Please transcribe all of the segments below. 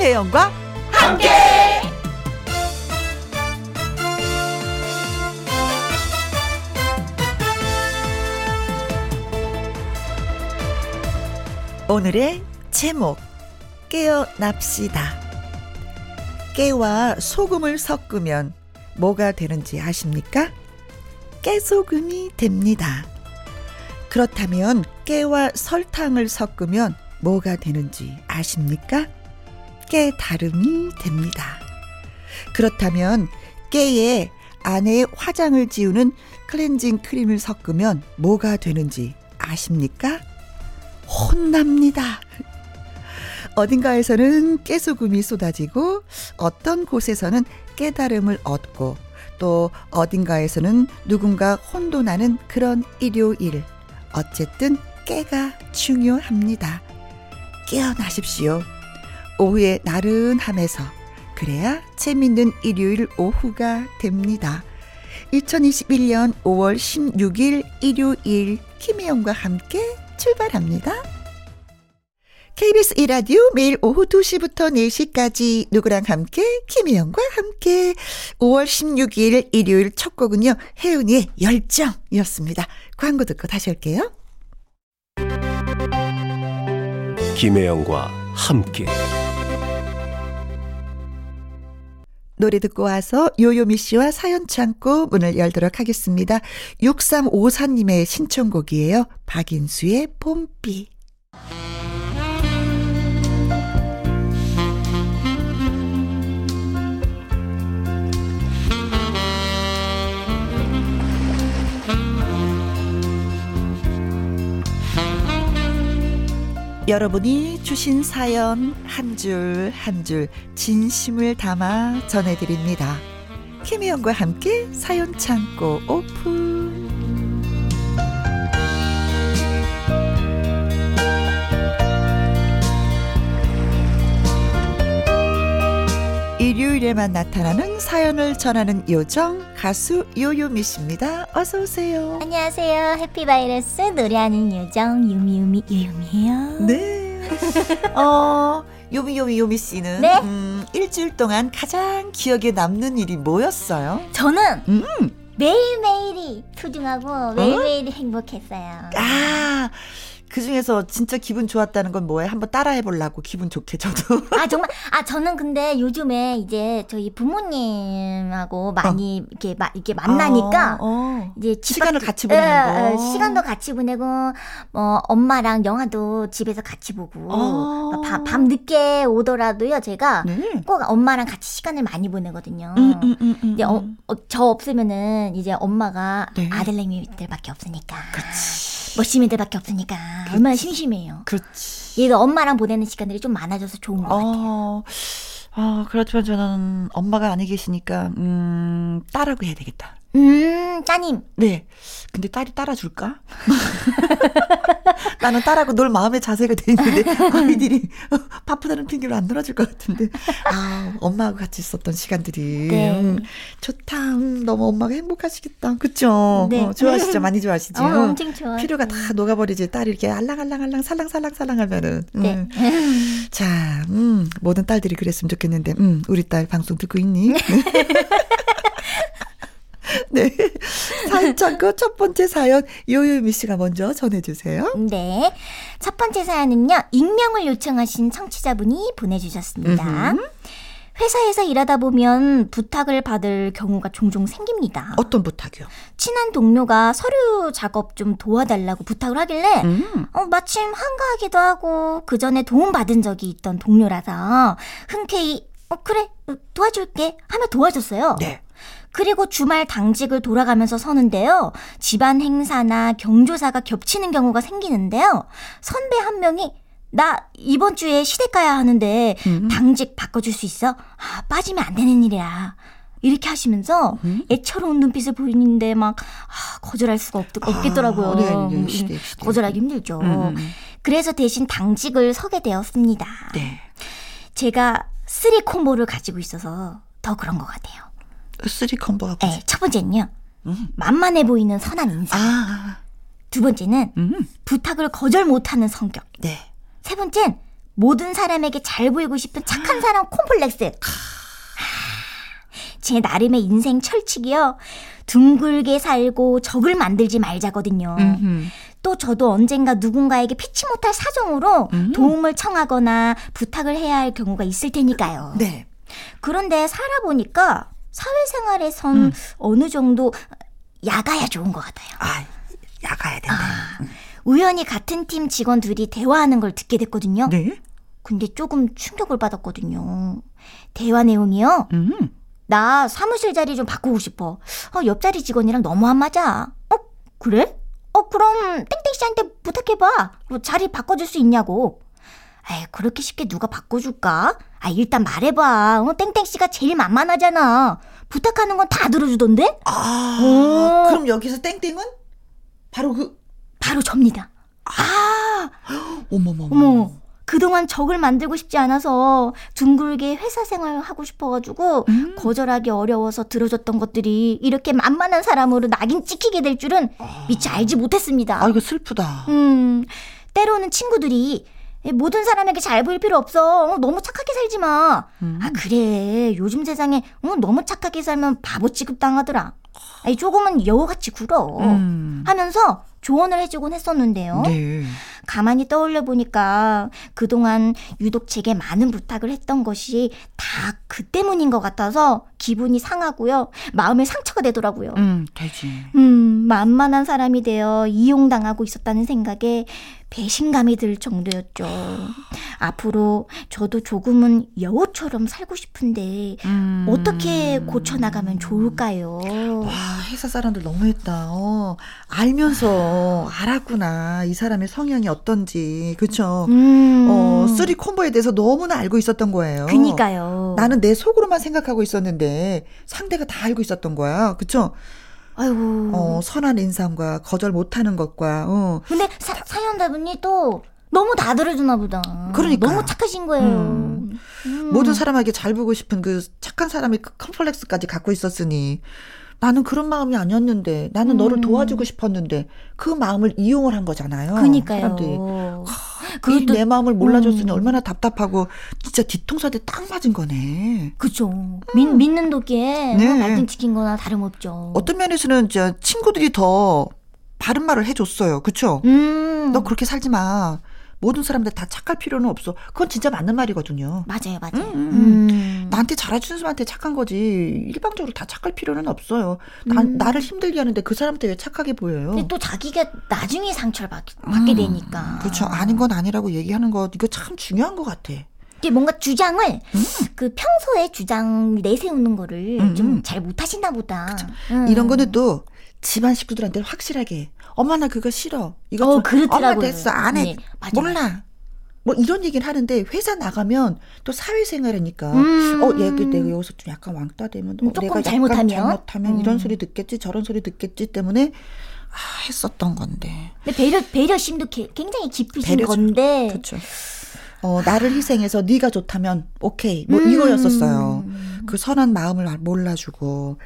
김혜영과 함께. 오늘의 제목 깨어납시다. 깨와 소금을 섞으면 뭐가 되는지 아십니까? 깨소금이 됩니다. 그렇다면 깨와 설탕을 섞으면 뭐가 되는지 아십니까? 깨다름이 됩니다. 그렇다면 깨에 안에 화장을 지우는 클렌징 크림을 섞으면 뭐가 되는지 아십니까? 혼납니다. 어딘가에서는 깨소금이 쏟아지고 어떤 곳에서는 깨달음을 얻고 또 어딘가에서는 누군가 혼돈하는 그런 일요일. 어쨌든 깨가 중요합니다. 깨어나십시오. 오후에 나른함에서 그래야 재밌는 일요일 오후가 됩니다. 2021년 5월 16일 일요일 김혜영과 함께 출발합니다. KBS 이라디오 매일 오후 2시부터 4시까지 누구랑 함께 김혜영과 함께 5월 16일 일요일 첫 곡은요. 혜은이의 열정이었습니다. 광고 듣고 다시 올게요. 김혜영과 함께 노래 듣고 와서 요요미 씨와 사연 창고 문을 열도록 하겠습니다. 6354님의 신청곡이에요. 박인수의 봄비. 여러분이 주신 사연 한 줄 한 줄 진심을 담아 전해드립니다. 김혜영과 함께 사연 창고 오픈. 일요일에만 나타나는 사연을 전하는 요정 가수 요요미 씨입니다. 어서 오세요. 안녕하세요. 해피바이러스 노래하는 요정 유미유미 유유미예요. 네. 어, 요미 요미 요미 씨는 네? 음, 일주일 동안 가장 기억에 남는 일이 뭐였어요? 저는 음. 매일매일이 소중하고 매일매일이 행복했어요. 아, 그 중에서 진짜 기분 좋았다는 건 뭐예요? 한번 따라 해 보려고 기분 좋게 저도. 아 정말 아 저는 근데 요즘에 이제 저희 부모님하고 많이 이렇게 마, 이렇게 만나니까 어, 어. 이제 집 시간을 밖- 같이 보내는 예, 거. 예, 시간도 같이 보내고 뭐 엄마랑 영화도 집에서 같이 보고 어. 밤, 밤 늦게 오더라도요 제가 네. 꼭 엄마랑 같이 시간을 많이 보내거든요. 음, 음, 음, 음. 이제 어, 어, 저 없으면은 이제 엄마가 네. 아들내미들밖에 없으니까 그렇지. 멋시미들밖에 없으니까 얼마나 심심해요. 그렇지. 얘가 엄마랑 보내는 시간들이 좀 많아져서 좋은 것 같아요. 어, 어, 그렇지만 저는 엄마가 아니 계시니까, 음, 딸하고 해야 되겠다. 음, 따님. 네. 근데 딸이 따라줄까? 나는 딸하고 놀 마음의 자세가 돼 있는데, 아이들이 바쁘다는 핑계로 안 놀아줄 것 같은데. 아, 엄마하고 같이 있었던 시간들이. 네. 음, 좋다. 음, 너무 엄마가 행복하시겠다. 그쵸? 네. 어, 좋아하시죠? 많이 좋아하시죠? 어, 엄청 좋아. 필요가 다 녹아버리지. 딸이 이렇게 알랑알랑알랑 살랑살랑살랑 하면은. 음. 네. 자, 음, 모든 딸들이 그랬으면 좋겠는데, 음, 우리 딸 방송 듣고 있니? 네. 사연 창고 첫 번째 사연, 요요미 씨가 먼저 전해주세요. 네. 첫 번째 사연은요, 익명을 요청하신 청취자분이 보내주셨습니다. 음흠. 회사에서 일하다 보면 부탁을 받을 경우가 종종 생깁니다. 어떤 부탁이요? 친한 동료가 서류 작업 좀 도와달라고 부탁을 하길래, 음. 어, 마침 한가하기도 하고 그 전에 도움 받은 적이 있던 동료라서 흔쾌히 어, 그래 어, 도와줄게 하며 도와줬어요. 네. 그리고 주말 당직을 돌아가면서 서는데요. 집안 행사나 경조사가 겹치는 경우가 생기는데요. 선배 한 명이 나 이번 주에 시댁 가야 하는데 음. 당직 바꿔줄 수 있어? 아, 빠지면 안 되는 일이야. 이렇게 하시면서 음. 애처로운 눈빛을 보이는데 막 아, 거절할 수가 없, 없겠더라고요. 아, 네, 네, 음, 시댁, 시댁. 거절하기 힘들죠. 음, 음. 그래서 대신 당직을 서게 되었습니다. 네. 제가 three combo를 가지고 있어서 더 그런 것 같아요. three combo가 네? 첫 번째는요. 음. 만만해 보이는 선한 인상. 아, 두 번째는 음. 부탁을 거절 못하는 성격. 네. 세 번째는 모든 사람에게 잘 보이고 싶은 착한 사람 콤플렉스. 제 나름의 인생 철칙이요. 둥글게 살고 적을 만들지 말자거든요. 음흠. 또 저도 언젠가 누군가에게 피치 못할 사정으로 음. 도움을 청하거나 부탁을 해야 할 경우가 있을 테니까요. 네. 그런데 살아보니까 사회생활에선 음. 어느 정도 야가야 좋은 것 같아요. 아, 야가야 된다. 우연히 같은 팀 직원 둘이 대화하는 걸 듣게 됐거든요. 네. 근데 조금 충격을 받았거든요. 대화 내용이요. 음. 나 사무실 자리 좀 바꾸고 싶어. 어, 옆자리 직원이랑 너무 안 맞아. 어, 그래? 어, 그럼 땡땡 씨한테 부탁해봐. 뭐 자리 바꿔줄 수 있냐고. 에이, 그렇게 쉽게 누가 바꿔줄까? 아, 일단 말해봐. 어, 땡땡 씨가 제일 만만하잖아. 부탁하는 건 다 들어주던데? 아, 오. 그럼 여기서 땡땡은 바로 그 바로 접니다. 아, 어머머. 어머. 그동안 적을 만들고 싶지 않아서 둥글게 회사 생활을 하고 싶어가지고 음. 거절하기 어려워서 들어줬던 것들이 이렇게 만만한 사람으로 낙인 찍히게 될 줄은 미처 알지 못했습니다. 아, 이거 슬프다. 음, 때로는 친구들이 모든 사람에게 잘 보일 필요 없어. 어, 너무 착하게 살지 마. 음. 아, 그래. 요즘 세상에 어, 너무 착하게 살면 바보 취급 당하더라. 아니, 조금은 여우같이 굴어. 음. 하면서 조언을 해주곤 했었는데요. 네. 가만히 떠올려 보니까 그동안 유독 제게 많은 부탁을 했던 것이 다 그 때문인 것 같아서 기분이 상하고요. 마음에 상처가 되더라고요. 음, 되지. 음, 만만한 사람이 되어 이용당하고 있었다는 생각에 배신감이 들 정도였죠. 앞으로 저도 조금은 여우처럼 살고 싶은데 음. 어떻게 고쳐나가면 좋을까요? 와, 회사 사람들 너무했다. 어, 알면서 알았구나. 이 사람의 성향이 어떤 지. 그쵸? 음, 어, three combo에 대해서 너무나 알고 있었던 거예요. 그니까요. 나는 내 속으로만 생각하고 있었는데 상대가 다 알고 있었던 거야. 그쵸? 아이고. 어, 선한 인상과 거절 못하는 것과, 어, 근데 사, 사연자분이 또 너무 다 들어주나 보다. 그러니까. 너무 착하신 거예요. 음. 음. 모든 사람에게 잘 보고 싶은 그 착한 사람의 그 컴플렉스까지 갖고 있었으니 나는 그런 마음이 아니었는데 나는 너를 음. 도와주고 싶었는데 그 마음을 이용을 한 거잖아요. 그니까요. 사람들이. 그것도 내 마음을 몰라줬으니 음. 얼마나 답답하고 진짜 뒤통수한테 딱 맞은 거네. 그죠. 믿, 믿는 도끼에 음. 네. 낙인 찍힌 거나 다름없죠. 어떤 면에서는 이제 친구들이 더 바른 말을 해줬어요. 그쵸? 음. 너 그렇게 살지 마. 모든 사람들 다 착할 필요는 없어. 그건 진짜 맞는 말이거든요. 맞아요, 맞아요. 음, 음, 음. 나한테 잘해주는 사람한테 착한 거지. 일방적으로 다 착할 필요는 없어요. 나, 음. 나를 힘들게 하는데 그 사람한테 왜 착하게 보여요? 근데 또 자기가 나중에 상처를 받, 받게 음, 되니까. 그렇죠. 아닌 건 아니라고 얘기하는 거 이거 참 중요한 것 같아. 이게 뭔가 주장을 그 평소에 주장 내세우는 거를 음, 좀 음. 잘 못하시나 보다. 음. 이런 거는 또 집안 식구들한테 확실하게 엄마 나 그거 싫어. 이거 어, 좀 그렇더라고요. 엄마 됐어 안 해. 네, 맞아요. 몰라. 뭐 이런 얘기는 하는데 회사 나가면 또 사회생활이니까 음. 어 얘가 내가 여기서 좀 약간 왕따 되면 어, 음, 조금 내가 잘못하면? 잘못하면 이런 음. 소리 듣겠지 저런 소리 듣겠지 때문에 아, 했었던 건데 근데 배려 배려심도 게- 굉장히 깊으신 배려죠. 건데. 그렇죠. 어 나를 희생해서 네가 좋다면 오케이 뭐 음. 이거였었어요. 그 선한 마음을 몰라주고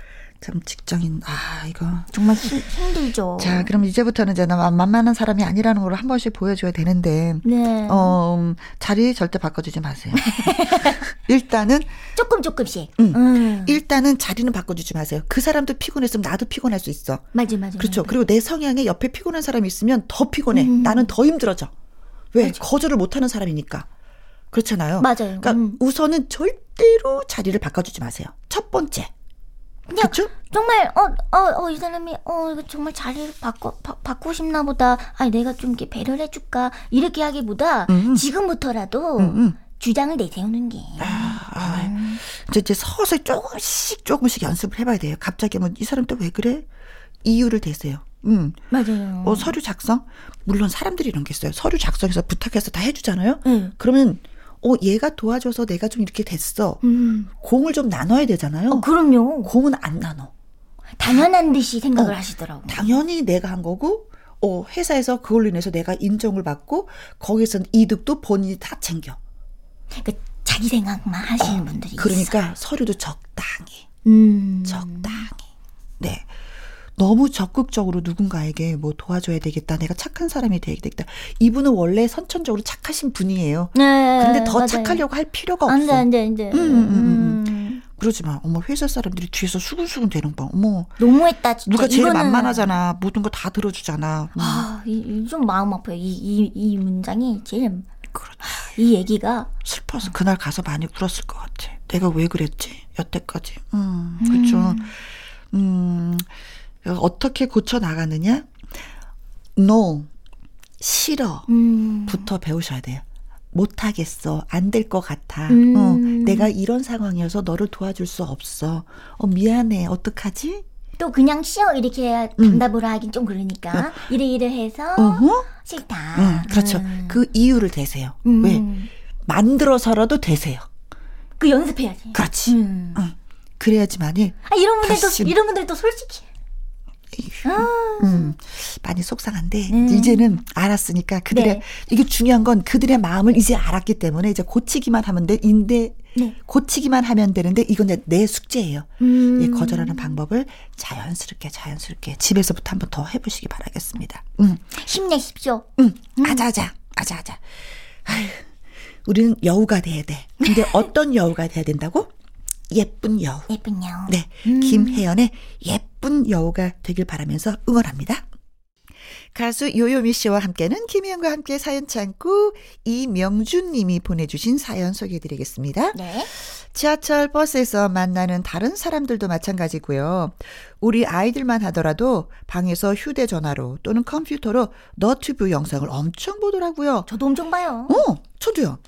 참 직장인 아 이거 정말 힘, 힘들죠. 자 그럼 이제부터는 이제 나 만만한 사람이 아니라는 걸 한 번씩 보여줘야 되는데 네. 어 음, 자리 절대 바꿔주지 마세요. 일단은 조금 조금씩. 음. 음. 일단은 자리는 바꿔주지 마세요. 그 사람도 피곤했으면 나도 피곤할 수 있어. 맞아 맞아. 그렇죠. 맞아. 그리고 내 성향에 옆에 피곤한 사람이 있으면 더 피곤해. 음. 나는 더 힘들어져. 왜? 맞아. 거절을 못하는 사람이니까. 그렇잖아요. 맞아요. 그러니까 음. 우선은 절대로 자리를 바꿔주지 마세요. 첫 번째. 그냥 그렇죠? 정말 어어어 이 사람이 어 이거 정말 자리를 바꿔 바, 바꾸고 싶나 보다. 아니 내가 좀 이렇게 배려를 해줄까 이렇게 하기보다 음. 지금부터라도 음, 음. 주장을 내세우는 게. 아, 이제, 이제 서서히 조금씩 조금씩 연습을 해봐야 돼요. 갑자기 뭐 이 사람 또 왜 그래? 이유를 대세요. 음. 맞아요. 어, 서류 작성? 물론 사람들이 이런 게 있어요. 서류 작성해서 부탁해서 다 해주잖아요. 네. 그러면 어 얘가 도와줘서 내가 좀 이렇게 됐어. 음. 공을 좀 나눠야 되잖아요. 어 그럼요. 공은 안 나눠. 당연한 듯이 생각을 어, 하시더라고. 당연히 내가 한 거고, 어, 회사에서 그걸로 인해서 내가 인정을 받고, 거기서 이득도 본인이 다 챙겨. 그 자기 생각만 하시는 분들이 그러니까 있어요. 서류도 적당히, 음. 적당히. 네. 너무 적극적으로 누군가에게 뭐 도와줘야 되겠다. 내가 착한 사람이 되겠다. 이분은 원래 선천적으로 착하신 분이에요. 네. 근데 더 맞아요. 착하려고 할 필요가 없어. 안 돼, 안 돼, 안 돼. 음, 음, 음, 음. 그러지 마. 어머 회사 사람들이 뒤에서 수근수근 대는 봐. 어머 너무했다, 진짜. 누가 제일 이거는- 만만하잖아. 모든 거 다 들어주잖아. 음. 아, 이, 이좀 마음 아파요. 이, 이, 이 문장이 제일. 그렇지. 이 얘기가. 슬퍼서 그날 가서 많이 울었을 것 같아. 내가 왜 그랬지? 여태까지. 음, 그렇죠. 음, 어떻게 고쳐 나가느냐? No, 싫어. 음. 부터 배우셔야 돼요. 못하겠어. 안 될 것 같아. 음. 어, 내가 이런 상황이어서 너를 도와줄 수 없어. 어, 미안해. 어떡하지? 또 그냥 쉬어 이렇게 단답을 하긴 좀 그러니까 이래 이래 해서 음. 어허? 싫다. 응, 그렇죠. 음. 그 이유를 대세요. 음. 왜? 만들어서라도 되세요. 그 연습해야지. 그렇지. 음. 응. 그래야지만이 아 이런 분들도 이런 분들도 솔직히. 음, 많이 속상한데 음. 이제는 알았으니까 그들의 네. 이게 중요한 건 그들의 마음을 이제 알았기 때문에 이제 고치기만 하면 돼. 인데 네. 고치기만 하면 되는데 이건 이제 내 숙제예요. 음. 이 거절하는 방법을 자연스럽게 자연스럽게 집에서부터 한번 더 해보시기 바라겠습니다. 음, 힘내십시오. 음, 아자아자, 아자아자. 아휴, 우리는 여우가 돼야 돼. 근데 어떤 여우가 돼야 된다고? 예쁜 여우. 예쁜요. 네, 김혜연의 예쁜 여우가 되길 바라면서 응원합니다. 가수 요요미 씨와 함께는 김혜연과 함께 사연 참고 이명준 님이 보내주신 사연 소개해드리겠습니다. 네. 지하철 버스에서 만나는 다른 사람들도 마찬가지고요. 우리 아이들만 하더라도 방에서 휴대전화로 또는 컴퓨터로 너튜브 영상을 엄청 보더라고요. 저도 엄청 봐요. 어, 저도요.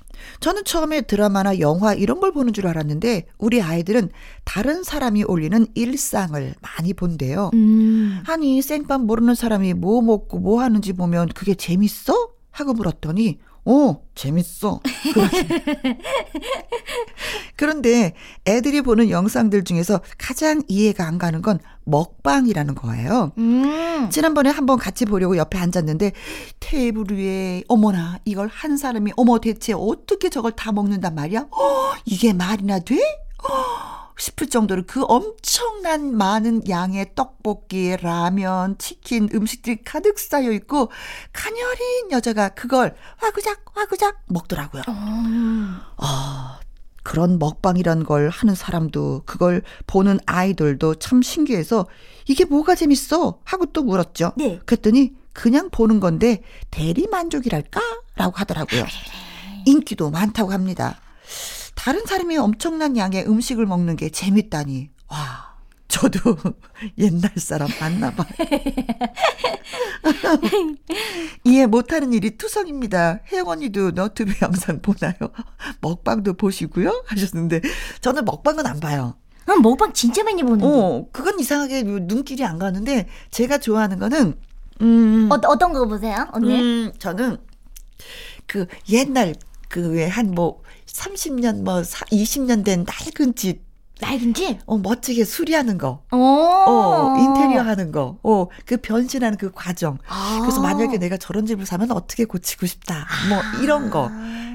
저는 처음에 드라마나 영화 이런 걸 보는 줄 알았는데 우리 아이들은 다른 사람이 올리는 일상을 많이 본대요. 음. 아니 생밥 모르는 사람이 뭐 먹고 뭐 하는지 보면 그게 재밌어? 하고 물었더니 어 재밌어. 그런데 애들이 보는 영상들 중에서 가장 이해가 안 가는 건 먹방이라는 거예요. 음. 지난번에 한번 같이 보려고 옆에 앉았는데 테이블 위에 어머나 이걸 한 사람이 어머 대체 어떻게 저걸 다 먹는단 말이야? 어, 이게 말이나 돼? 어, 싶을 정도로 그 엄청난 많은 양의 떡볶이, 라면, 치킨, 음식들이 가득 쌓여 있고 가녀린 여자가 그걸 화구작 화구작 먹더라고요. 음. 아, 그런 먹방이란 걸 하는 사람도 그걸 보는 아이들도 참 신기해서 이게 뭐가 재밌어? 하고 또 물었죠. 네. 그랬더니 그냥 보는 건데 대리 만족이랄까? 라고 하더라고요. 인기도 많다고 합니다. 다른 사람이 엄청난 양의 음식을 먹는 게 재밌다니. 와. 저도 옛날 사람 맞나 봐. 이해 못하는 일이 투성입니다. 혜영 언니도 너튜브 영상 보나요? 먹방도 보시고요? 하셨는데 저는 먹방은 안 봐요. 음, 먹방 진짜 많이 보는데. 어, 그건 이상하게 눈길이 안 가는데 제가 좋아하는 거는 음, 어, 어떤 거 보세요, 언니? 음 저는 그 옛날 그왜한뭐 30년 뭐 20년 된 낡은 집 낡은지? 어, 멋지게 수리하는 거. 어. 어, 인테리어 하는 거. 어, 그 변신하는 그 과정. 아. 그래서 만약에 내가 저런 집을 사면 어떻게 고치고 싶다. 뭐 이런 거.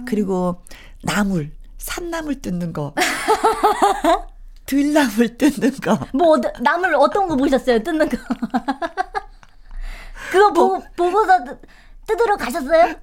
그리고 나물, 산나물 뜯는 거. 들나물 뜯는 거. 뭐 어떤- 나물 어떤 거 보셨어요? 뜯는 거. 그거 보고 보고서 뜯- 뜯으러 가셨어요?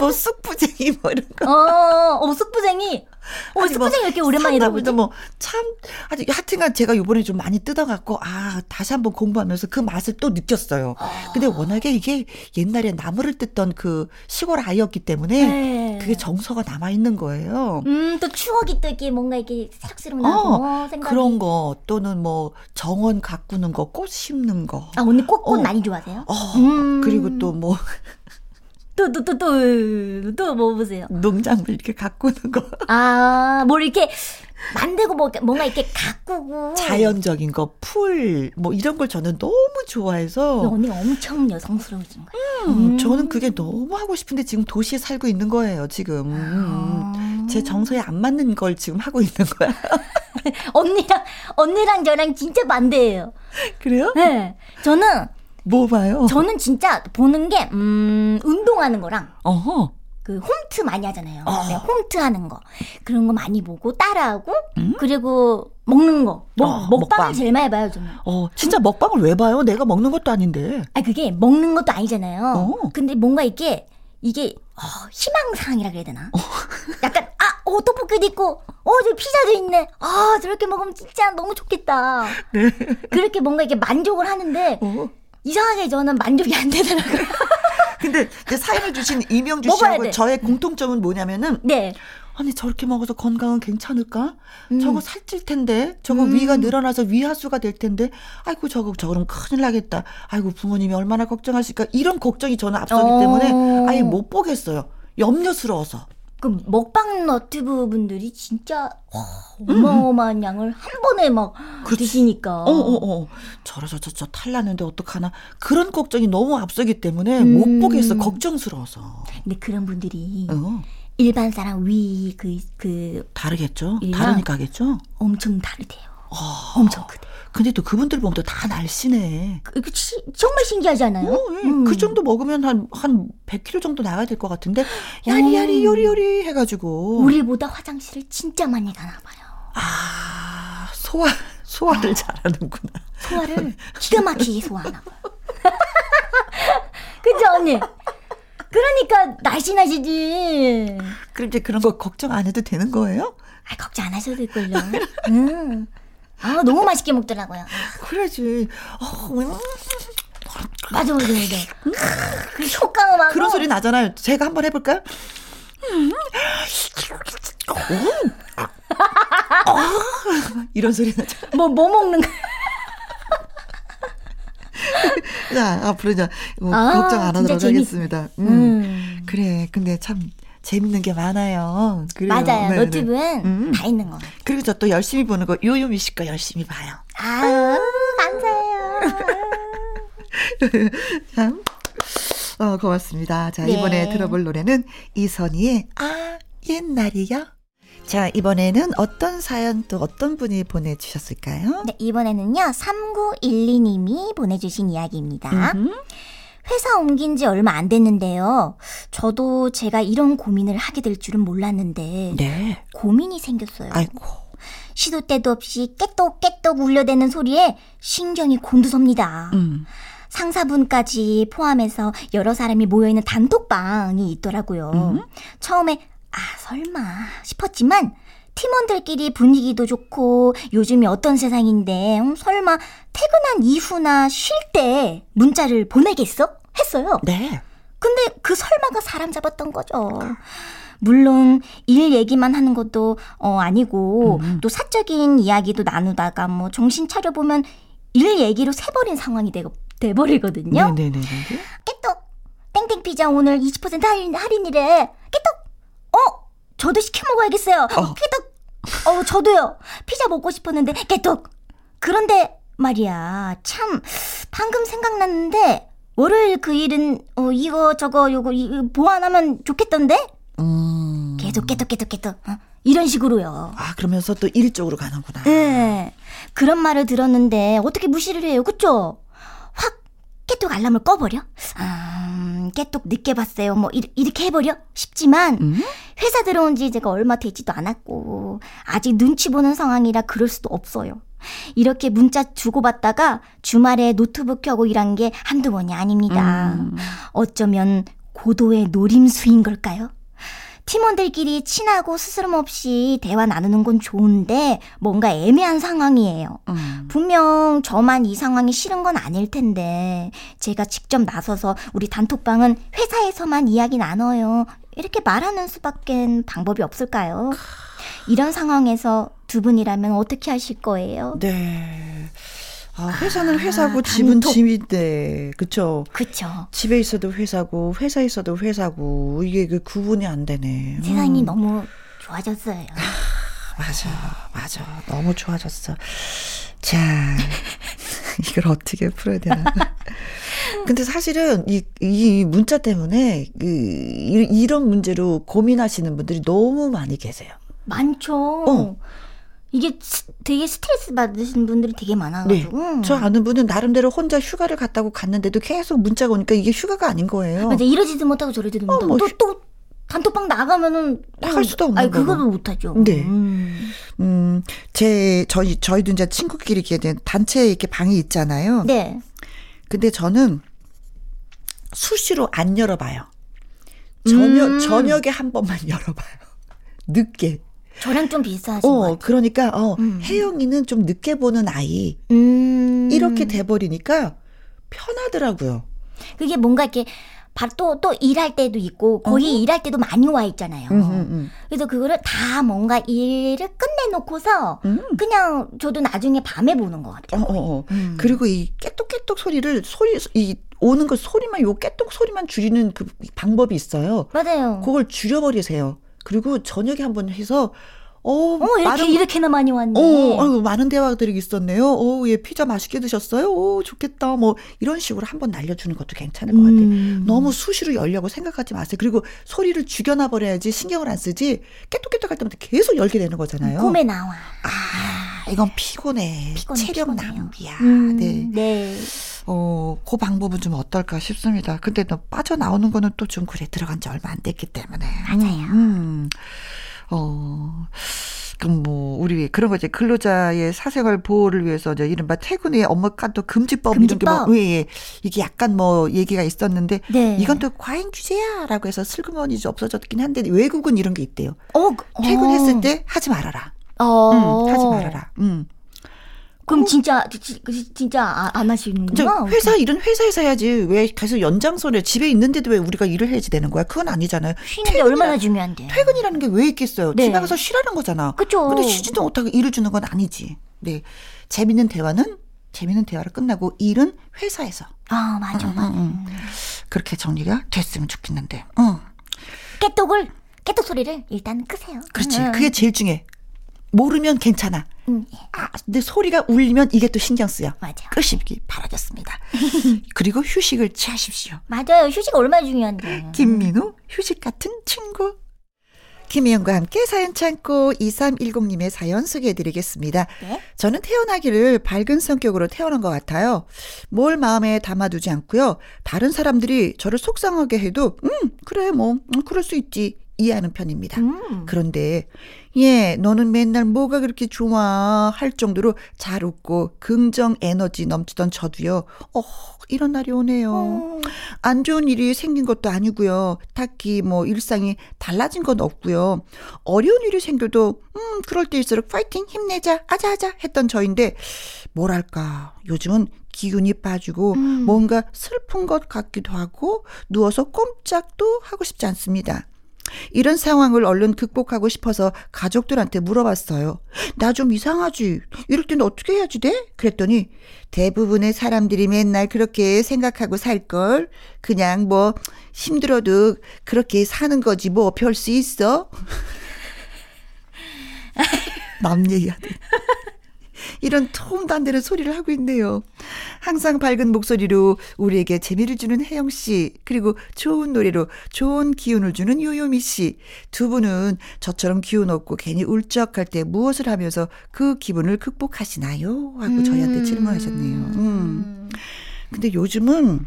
뭐 쑥부쟁이 뭐 이런 거. 어, 어 숙부쟁이. 어, 아니, 뭐왜 이렇게 오랜만에 산나물도 들어보지? 뭐참 아주 하여튼간 제가 요번에 좀 많이 뜯어갖고 아 다시 한번 공부하면서 그 맛을 또 느꼈어요. 아. 근데 워낙에 이게 옛날에 나무를 뜯던 그 시골 아이였기 때문에 네. 그게 정서가 남아 있는 거예요. 음, 또 추억이 또 이렇게 뭔가 이렇게 새록새록 나고 어, 생각이. 그런 거 또는 뭐 정원 가꾸는 거, 꽃 심는 거. 아, 언니 꽃꽃 어. 많이 좋아하세요? 어, 음. 그리고 또 뭐 또또또또또뭐 보세요? 농작물 이렇게 가꾸는 거, 아, 뭘 이렇게 만들고 뭐 뭔가 이렇게 가꾸고. 자연적인 거, 풀 뭐 이런 걸 저는 너무 좋아해서 언니가 엄청 여성스러워진 거예요. 음, 저는 그게 너무 하고 싶은데 지금 도시에 살고 있는 거예요, 지금. 음, 아. 제 정서에 안 맞는 걸 지금 하고 있는 거야. 언니랑 언니랑 저랑 진짜 반대예요. 그래요? 네. 저는 뭐 봐요? 저는 진짜 보는 게 음, 운동하는 거랑 어허. 그 홈트 많이 하잖아요. 어. 네, 홈트 하는 거 그런 거 많이 보고 따라하고 음? 그리고 먹는 거 먹, 어, 먹방을 먹방. 제일 많이 봐요 저는. 어, 진짜 먹방을 왜 봐요? 내가 먹는 것도 아닌데. 아 그게 먹는 것도 아니잖아요. 어. 근데 뭔가 이게 이게 어, 희망사항이라 그래야 되나? 약간 아, 어 떡볶이도 있고, 어 저 피자도 있네. 아 저렇게 먹으면 진짜 너무 좋겠다. 그렇게 뭔가 이렇게 만족을 하는데 어. 이상하게 저는 만족이 안 되더라고요. 근데 사연을 주신 이명주 씨하고 돼. 저의 공통점은 뭐냐면은 네. 아니 저렇게 먹어서 건강은 괜찮을까? 음. 저거 살찔 텐데 저거 음. 위가 늘어나서 위하수가 될 텐데 아이고 저거 저거는 큰일 나겠다. 아이고 부모님이 얼마나 걱정하실까 이런 걱정이 저는 앞서기 어. 때문에 아예 못 보겠어요. 염려스러워서. 그 먹방 너튜브 분들이 진짜 와, 어마어마한 양을 한 번에 막 드시니까. 음. 어어 어 저러서 저, 저 탈나는데 어떡하나 그런 걱정이 너무 앞서기 때문에 음. 못 보겠어 걱정스러워서. 근데 그런 분들이 어 일반 사람 위 그 그 다르겠죠. 이랑- 다르니까 하겠죠. 엄청 다르대요. 어. 엄청 크대. 근데 또 그분들 보면 또 다 날씬해. 그, 그 치- 정말 신기하지 않아요? 어, 예. 음. 그 정도 먹으면 한, 한 100kg 정도 나가야 될 것 같은데, 야리야리 음. 요리요리 해가지고. 우리보다 화장실을 진짜 많이 가나 봐요. 아, 소화, 소화를 잘하는구나. 소화를 기가 막히게 소화하나 봐요. 그죠 언니? 그러니까 날씬하시지. 그럼 이제 그런 거 걱정 안 해도 되는 거예요? 아 걱정 안 하셔도 될걸요. 음. 아 너무 맛있게 먹더라고요. 그래지. 어, 음. 맞아 맞아 맞아. 그 효과음하고 그런 소리 나잖아요. 제가 한번 해볼까요? 어, 이런 소리 나죠. 뭐, 뭐 먹는 거. 자, 앞으로 이제 뭐 아, 걱정 안 하도록 하겠습니다. 음. 음. 그래. 근데 참 재밌는 게 많아요. 그래요. 맞아요. 네, 네. 너튜브는 음. 다 있는 거. 그리고 저 또 열심히 보는 거 요요미 씨 거 열심히 봐요. 아, 감사해요. 참. 어, 고맙습니다. 자, 네. 이번에 들어볼 노래는 이선희의 아, 옛날이요. 자, 이번에는 어떤 사연 또 어떤 분이 보내주셨을까요? 네, 이번에는 요, 3912님이 보내주신 이야기입니다. 음흠. 회사 옮긴 지 얼마 안 됐는데요. 저도 제가 이런 고민을 하게 될 줄은 몰랐는데, 네. 고민이 생겼어요. 아이고. 시도 때도 없이 깨똑깨똑 울려대는 소리에 신경이 곤두섭니다. 음. 상사분까지 포함해서 여러 사람이 모여있는 단톡방이 있더라고요. 음. 처음에 아 설마 싶었지만 팀원들끼리 분위기도 좋고 요즘이 어떤 세상인데 음, 설마 퇴근한 이후나 쉴 때 문자를 보내겠어? 했어요. 네. 근데 그 설마가 사람 잡았던 거죠. 물론 일 얘기만 하는 것도 어 아니고 음. 또 사적인 이야기도 나누다가 뭐 정신 차려 보면 일 얘기로 새버린 상황이 돼, 돼버리거든요. 네네네. 깨똑 땡땡 피자 오늘 20% 할인, 할인이래. 깨똑 어 저도 시켜 먹어야겠어요. 어. 깨똑 어 저도요. 피자 먹고 싶었는데 깨똑 그런데 말이야 참 방금 생각났는데 월요일 그 일은 어 이거 저거 요거 이, 보완하면 좋겠던데 음. 계속 깨똑 깨똑 깨똑 어? 이런 식으로요. 아, 그러면서 또 일 쪽으로 가는구나. 네. 그런 말을 들었는데 어떻게 무시를 해요? 그쵸? 확 깨똑 알람을 꺼버려? 음, 깨똑 늦게 봤어요. 뭐 이, 이렇게 해버려? 싶지만 음? 회사 들어온 지 제가 얼마 되지도 않았고 아직 눈치 보는 상황이라 그럴 수도 없어요. 이렇게 문자 주고받다가 주말에 노트북 켜고 일한 게 한두 번이 아닙니다. 음. 어쩌면 고도의 노림수인 걸까요? 팀원들끼리 친하고 스스럼 없이 대화 나누는 건 좋은데 뭔가 애매한 상황이에요. 음. 분명 저만 이 상황이 싫은 건 아닐 텐데 제가 직접 나서서 우리 단톡방은 회사에서만 이야기 나눠요. 이렇게 말하는 수밖엔 방법이 없을까요? 이런 상황에서 두 분이라면 어떻게 하실 거예요? 네. 아, 회사는 회사고 단톡. 집은 집인데, 그쵸? 그쵸. 집에 있어도 회사고, 회사에 있어도 회사고, 이게 그 구분이 안 되네. 세상이 음. 너무 좋아졌어요. 맞아, 맞아. 너무 좋아졌어. 자, 이걸 어떻게 풀어야 되나. 근데 사실은 이, 이 문자 때문에 그, 이- 이런 문제로 고민하시는 분들이 너무 많이 계세요. 많죠. 어. 이게 스- 되게 스트레스 받으시는 분들이 되게 많아가지고. 네. 저 아는 분은 나름대로 혼자 휴가를 갔다고 갔는데도 계속 문자가 오니까 이게 휴가가 아닌 거예요. 맞아 이러지도 못하고 저러지도 어, 못하고 뭐 또, 또 단톡방 나가면은 할 수도 없는 아니, 거고. 그거도 못하죠. 네. 음. 음, 제, 저희, 저희도 이제 친구끼리 이렇게 된 단체 이렇게 방이 있잖아요. 네. 근데 저는 수시로 안 열어봐요. 저녁, 음. 저녁에 한 번만 열어봐요. 늦게. 저랑 좀 비슷하신 것 어, 같아요. 그러니까, 어, 음. 혜영이는 좀 늦게 보는 아이. 음. 이렇게 돼버리니까 편하더라고요. 그게 뭔가 이렇게 바- 또, 또 일할 때도 있고, 거의 어허. 일할 때도 많이 와 있잖아요. 음, 음, 그래서 그거를 다 뭔가 일을 끝내놓고서, 음. 그냥 저도 나중에 밤에 보는 것 어, 같아요. 어, 어. 음. 그리고 이 깨똑깨똑 소리를 소리, 이 오는 그 소리만, 요 깨똑 소리만 줄이는 그 방법이 있어요. 맞아요. 그걸 줄여버리세요. 그리고 저녁에 한 번 해서, 어, 어, 이렇게, 많은, 이렇게나 많이 왔네. 어, 아유, 많은 대화들이 있었네요. 어, 예, 피자 맛있게 드셨어요? 오, 좋겠다. 뭐, 이런 식으로 한번 날려주는 것도 괜찮을 것 같아요. 음. 너무 수시로 열려고 생각하지 마세요. 그리고 소리를 죽여놔 버려야지 신경을 안 쓰지 깨똑깨똑 할 때마다 계속 열게 되는 거잖아요. 꿈에 나와. 아, 이건 피곤해. 피곤해, 체력 피곤해요. 낭비야. 음, 네. 네. 어, 그 방법은 좀 어떨까 싶습니다. 근데 너 빠져나오는 거는 또 좀 그래. 들어간 지 얼마 안 됐기 때문에. 맞아요. 음, 어, 그럼 뭐, 우리 그런 거지. 근로자의 사생활 보호를 위해서 이제 이른바 퇴근 후에 업무 까도 금지법, 이런 게 금지법. 뭐, 예, 예. 이게 약간 뭐 얘기가 있었는데, 네. 이건 또 과잉 규제야라고 해서 슬그머니 좀 없어졌긴 한데, 외국은 이런 게 있대요. 어, 그- 퇴근했을 어. 때 하지 말아라. 어. 음, 하지 말아라. 음. 그럼 진짜, 지- 지- 진짜 아- 안 하시는구나. 회사 일은 회사에서 해야지 왜 계속 연장선에 집에 있는데도 왜 우리가 일을 해야지 되는 거야? 그건 아니잖아요. 쉬는 게 퇴근이라- 얼마나 중요한데. 퇴근이라는 게 왜 있겠어요? 네. 집에 가서 쉬라는 거잖아. 그쵸. 근데 쉬지도 못하고 일을 주는 건 아니지. 네. 재밌는 대화는 재밌는 대화를 끝나고 일은 회사에서 아, 맞아, 음, 맞아. 음, 그렇게 정리가 됐으면 좋겠는데. 응. 깨똑을, 깨똑 소리를 일단 끄세요. 그렇지. 음, 그게 제일 중요해. 모르면 괜찮아. 음, 아, 근데 소리가 울리면 이게 또 신경 쓰여. 맞아. 끄시기 바라겠습니다. 그리고 휴식을 취하십시오. 맞아요. 휴식 얼마나 중요한데. 김민우 휴식 같은 친구. 김희영과 함께 사연 창고 2310님의 사연 소개해드리겠습니다. 네. 저는 태어나기를 밝은 성격으로 태어난 것 같아요. 뭘 마음에 담아두지 않고요. 다른 사람들이 저를 속상하게 해도 음 그래 뭐 음, 그럴 수 있지 이해하는 편입니다. 음. 그런데 예 너는 맨날 뭐가 그렇게 좋아 할 정도로 잘 웃고 긍정 에너지 넘치던 저도요. 어 이런 날이 오네요. 어. 안 좋은 일이 생긴 것도 아니고요. 딱히 뭐 일상이 달라진 건 없고요. 어려운 일이 생겨도 음 그럴 때일수록 파이팅 힘내자 아자아자 했던 저인데 뭐랄까 요즘은 기운이 빠지고 음. 뭔가 슬픈 것 같기도 하고 누워서 꼼짝도 하고 싶지 않습니다. 이런 상황을 얼른 극복하고 싶어서 가족들한테 물어봤어요. 나 좀 이상하지? 이럴 때는 어떻게 해야지 돼? 그랬더니 대부분의 사람들이 맨날 그렇게 생각하고 살걸. 그냥 뭐 힘들어도 그렇게 사는 거지 뭐 별 수 있어? 남 얘기하네. 이런 통도 안 되는 소리를 하고 있네요. 항상 밝은 목소리로 우리에게 재미를 주는 혜영 씨, 그리고 좋은 노래로 좋은 기운을 주는 요요미 씨. 두 분은 저처럼 기운 없고 괜히 울적할 때 무엇을 하면서 그 기분을 극복하시나요? 하고 저희한테 질문하셨네요. 음. 근데 요즘은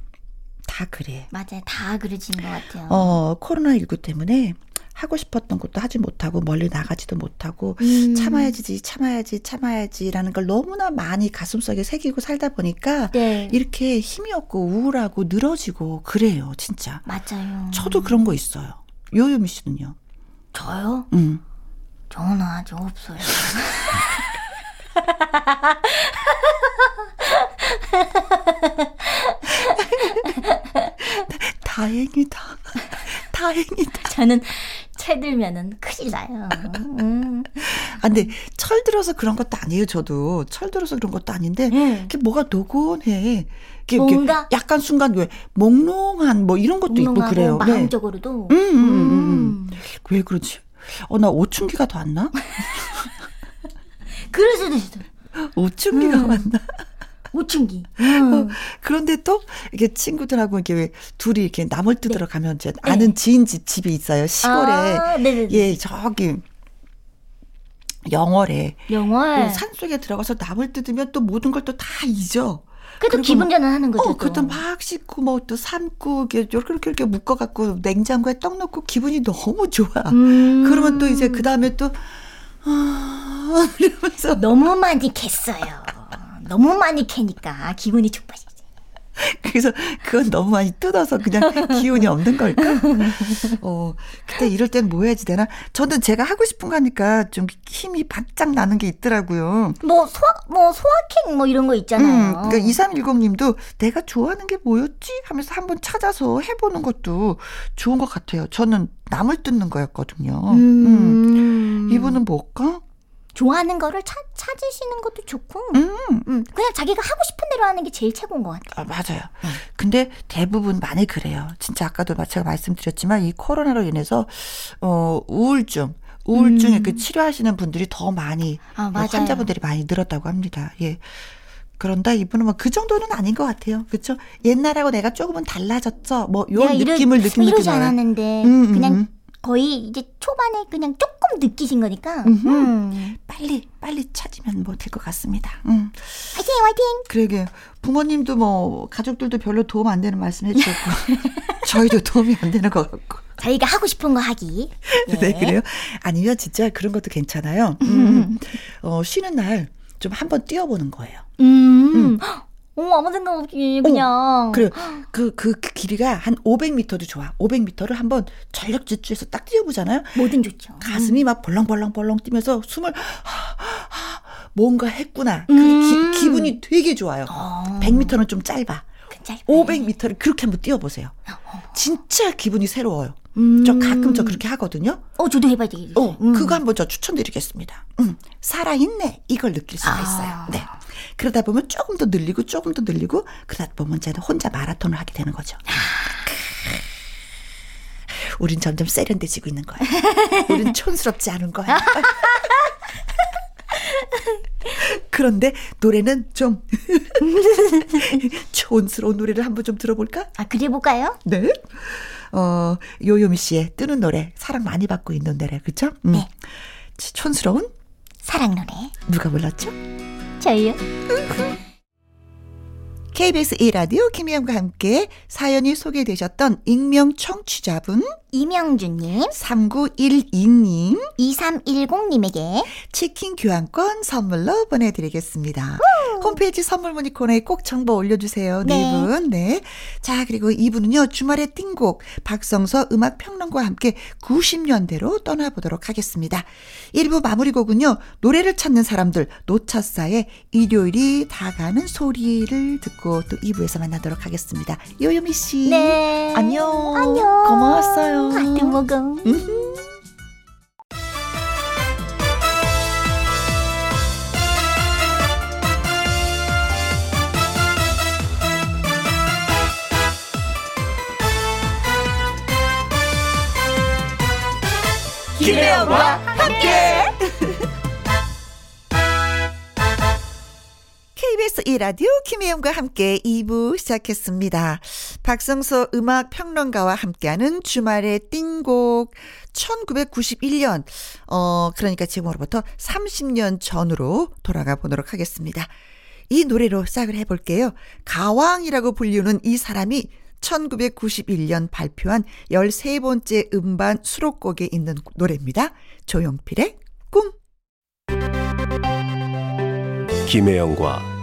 다 그래. 맞아요. 다 그러진 것 같아요. 어, 코로나19 때문에 하고 싶었던 것도 하지 못하고 멀리 나가지도 못하고 음. 참아야지, 참아야지, 참아야지라는 걸 너무나 많이 가슴속에 새기고 살다 보니까 네. 이렇게 힘이 없고 우울하고 늘어지고 그래요, 진짜. 맞아요. 저도 그런 거 있어요. 요요미 씨는요? 저요? 음. 저는 아직 없어요. 다행이다. 다행이다. 저는 채 들면은 큰일 나요. 음. 아, 근데 철 들어서 그런 것도 아니에요, 저도. 철 들어서 그런 것도 아닌데, 네. 이렇게 뭐가 노곤해. 이렇게, 이렇게 뭔가? 약간 순간 왜 몽롱한 뭐 이런 것도 있고 그래요. 네. 마음적으로도. 음, 음, 음, 음. 왜 그러지? 어, 나 오춘기가 더 안 나? 그럴 수도 있어. 오춘기가 음. 왔나? 오춘기. 음. 그런데 또 이게 친구들하고 이렇게 왜 둘이 이렇게 나물 뜯으러 가면 이제 네. 아는 지인 집 집이 있어요. 시골에. 아. 예, 저기 영월에. 영월. 산 속에 들어가서 나물 뜯으면 또 모든 걸 또 다 잊어. 그래도 기분 뭐- 전환하는 거죠. 어, 또. 그것도 막 씻고 뭐 또 삶고 이렇게 이렇게 이렇게, 이렇게 묶어 갖고 냉장고에 떡 넣고 기분이 너무 좋아. 음. 그러면 또 이제 그 다음에 또 아, 이러면서 너무 많이 캤어요. 너무 많이 캐니까 기분이 촉발이지. 그래서 그건 너무 많이 뜯어서 그냥 기운이 없는 걸까? 어, 그때 이럴 땐 뭐 해야지 되나? 저는 제가 하고 싶은 거 하니까 좀 힘이 바짝 나는 게 있더라고요. 뭐 소화 뭐 소화캔 뭐 이런 거 있잖아요. 음, 그러니까 2310 님도 내가 좋아하는 게 뭐였지? 하면서 한번 찾아서 해보는 것도 좋은 것 같아요. 저는 나물 뜯는 거였거든요. 음. 음. 이분은 뭘까? 좋아하는 거를 찾, 찾으시는 것도 좋고 음, 음, 그냥 자기가 하고 싶은 대로 하는 게 제일 최고인 것 같아요. 아, 맞아요. 근데 대부분 많이 그래요. 진짜 아까도 제가 말씀드렸지만 이 코로나로 인해서 어 우울증 우울증에 음. 그 치료하시는 분들이 더 많이 아, 맞아요. 환자분들이 많이 늘었다고 합니다. 예. 그런다 이분은 뭐 그 정도는 아닌 것 같아요. 그렇죠? 옛날하고 내가 조금은 달라졌죠. 뭐 이러- 느낌을 느끼는 이러지 느낌을 않았는데 음, 음, 그냥 음. 거의 이제 초반에 그냥 조금 느끼신 거니까 음흠. 음. 빨리 빨리 찾으면 뭐 될 것 같습니다. 음. 화이팅 화이팅 그러게 부모님도 뭐 가족들도 별로 도움 안 되는 말씀 해주셨고 저희도 도움이 안 되는 것 같고. 자기가 하고 싶은 거 하기 예. 네, 그래요? 아니면 진짜 그런 것도 괜찮아요. 음, 어, 쉬는 날 좀 한번 뛰어보는 거예요. 음. 어, 아무 생각 없이 그냥 그래, 그, 그, 그 길이가 한 500m도 좋아. 500m를 한번 전력 질주해서 딱 뛰어보잖아요. 뭐든 좋죠. 가슴이 막 벌렁벌렁벌렁 뛰면서 숨을, 하, 하, 뭔가 했구나. 그 음. 기, 기분이 되게 좋아요. 어. 100m는 좀 짧아. 굉장히 500m를 그렇게 한번 뛰어보세요. 진짜 기분이 새로워요. 음. 저 가끔 저 그렇게 하거든요. 어 저도 해봐야 되겠어요. 어, 그거 한번 저 추천드리겠습니다. 음, 살아있네. 이걸 느낄 수가 아. 있어요. 네. 그러다 보면 조금 더 늘리고 조금 더 늘리고 그러다 보면 저는 혼자 마라톤을 하게 되는 거죠. 우린 점점 세련돼지고 있는 거야. 우린 촌스럽지 않은 거야. 그런데 노래는 좀 촌스러운 노래를 한번 좀 들어볼까? 아 그래 볼까요? 네. 어, 요요미 씨의 뜨는 노래, 사랑 많이 받고 있는 노래, 그쵸? 음. 네. 촌스러운? 사랑 노래 누가 불렀죠? 저요. KBS 1라디오 김희영과 함께 사연이 소개되셨던 익명 청취자분 이명준님, 3912님 2310님에게 치킨 교환권 선물로 보내드리겠습니다. 홈페이지 선물 문의 코너에 꼭 정보 올려주세요. 네 네. 분. 네. 자, 그리고 이분은요, 주말의 띵곡, 박성서 음악평론가와 함께 90년대로 떠나보도록 하겠습니다. 1부 마무리 곡은요, 노래를 찾는 사람들, 노차사의 일요일이 다 가는 소리를 듣고 또 2부에서 만나도록 하겠습니다. 요요미 씨. 네. 안녕. 안녕. 고마웠어요. 하트 먹음. 김혜영과 KBS 1라디오 김혜영과 함께 2부 시작했습니다. 박성서 음악 평론가와 함께하는 주말의 띵곡 1991년 어 그러니까 지금으로부터 30년 전으로 돌아가 보도록 하겠습니다. 이 노래로 시작을 해볼게요. 가왕이라고 불리는 이 사람이 1991년 발표한 13번째 음반 수록곡에 있는 노래입니다. 조용필의 꿈. 김혜영과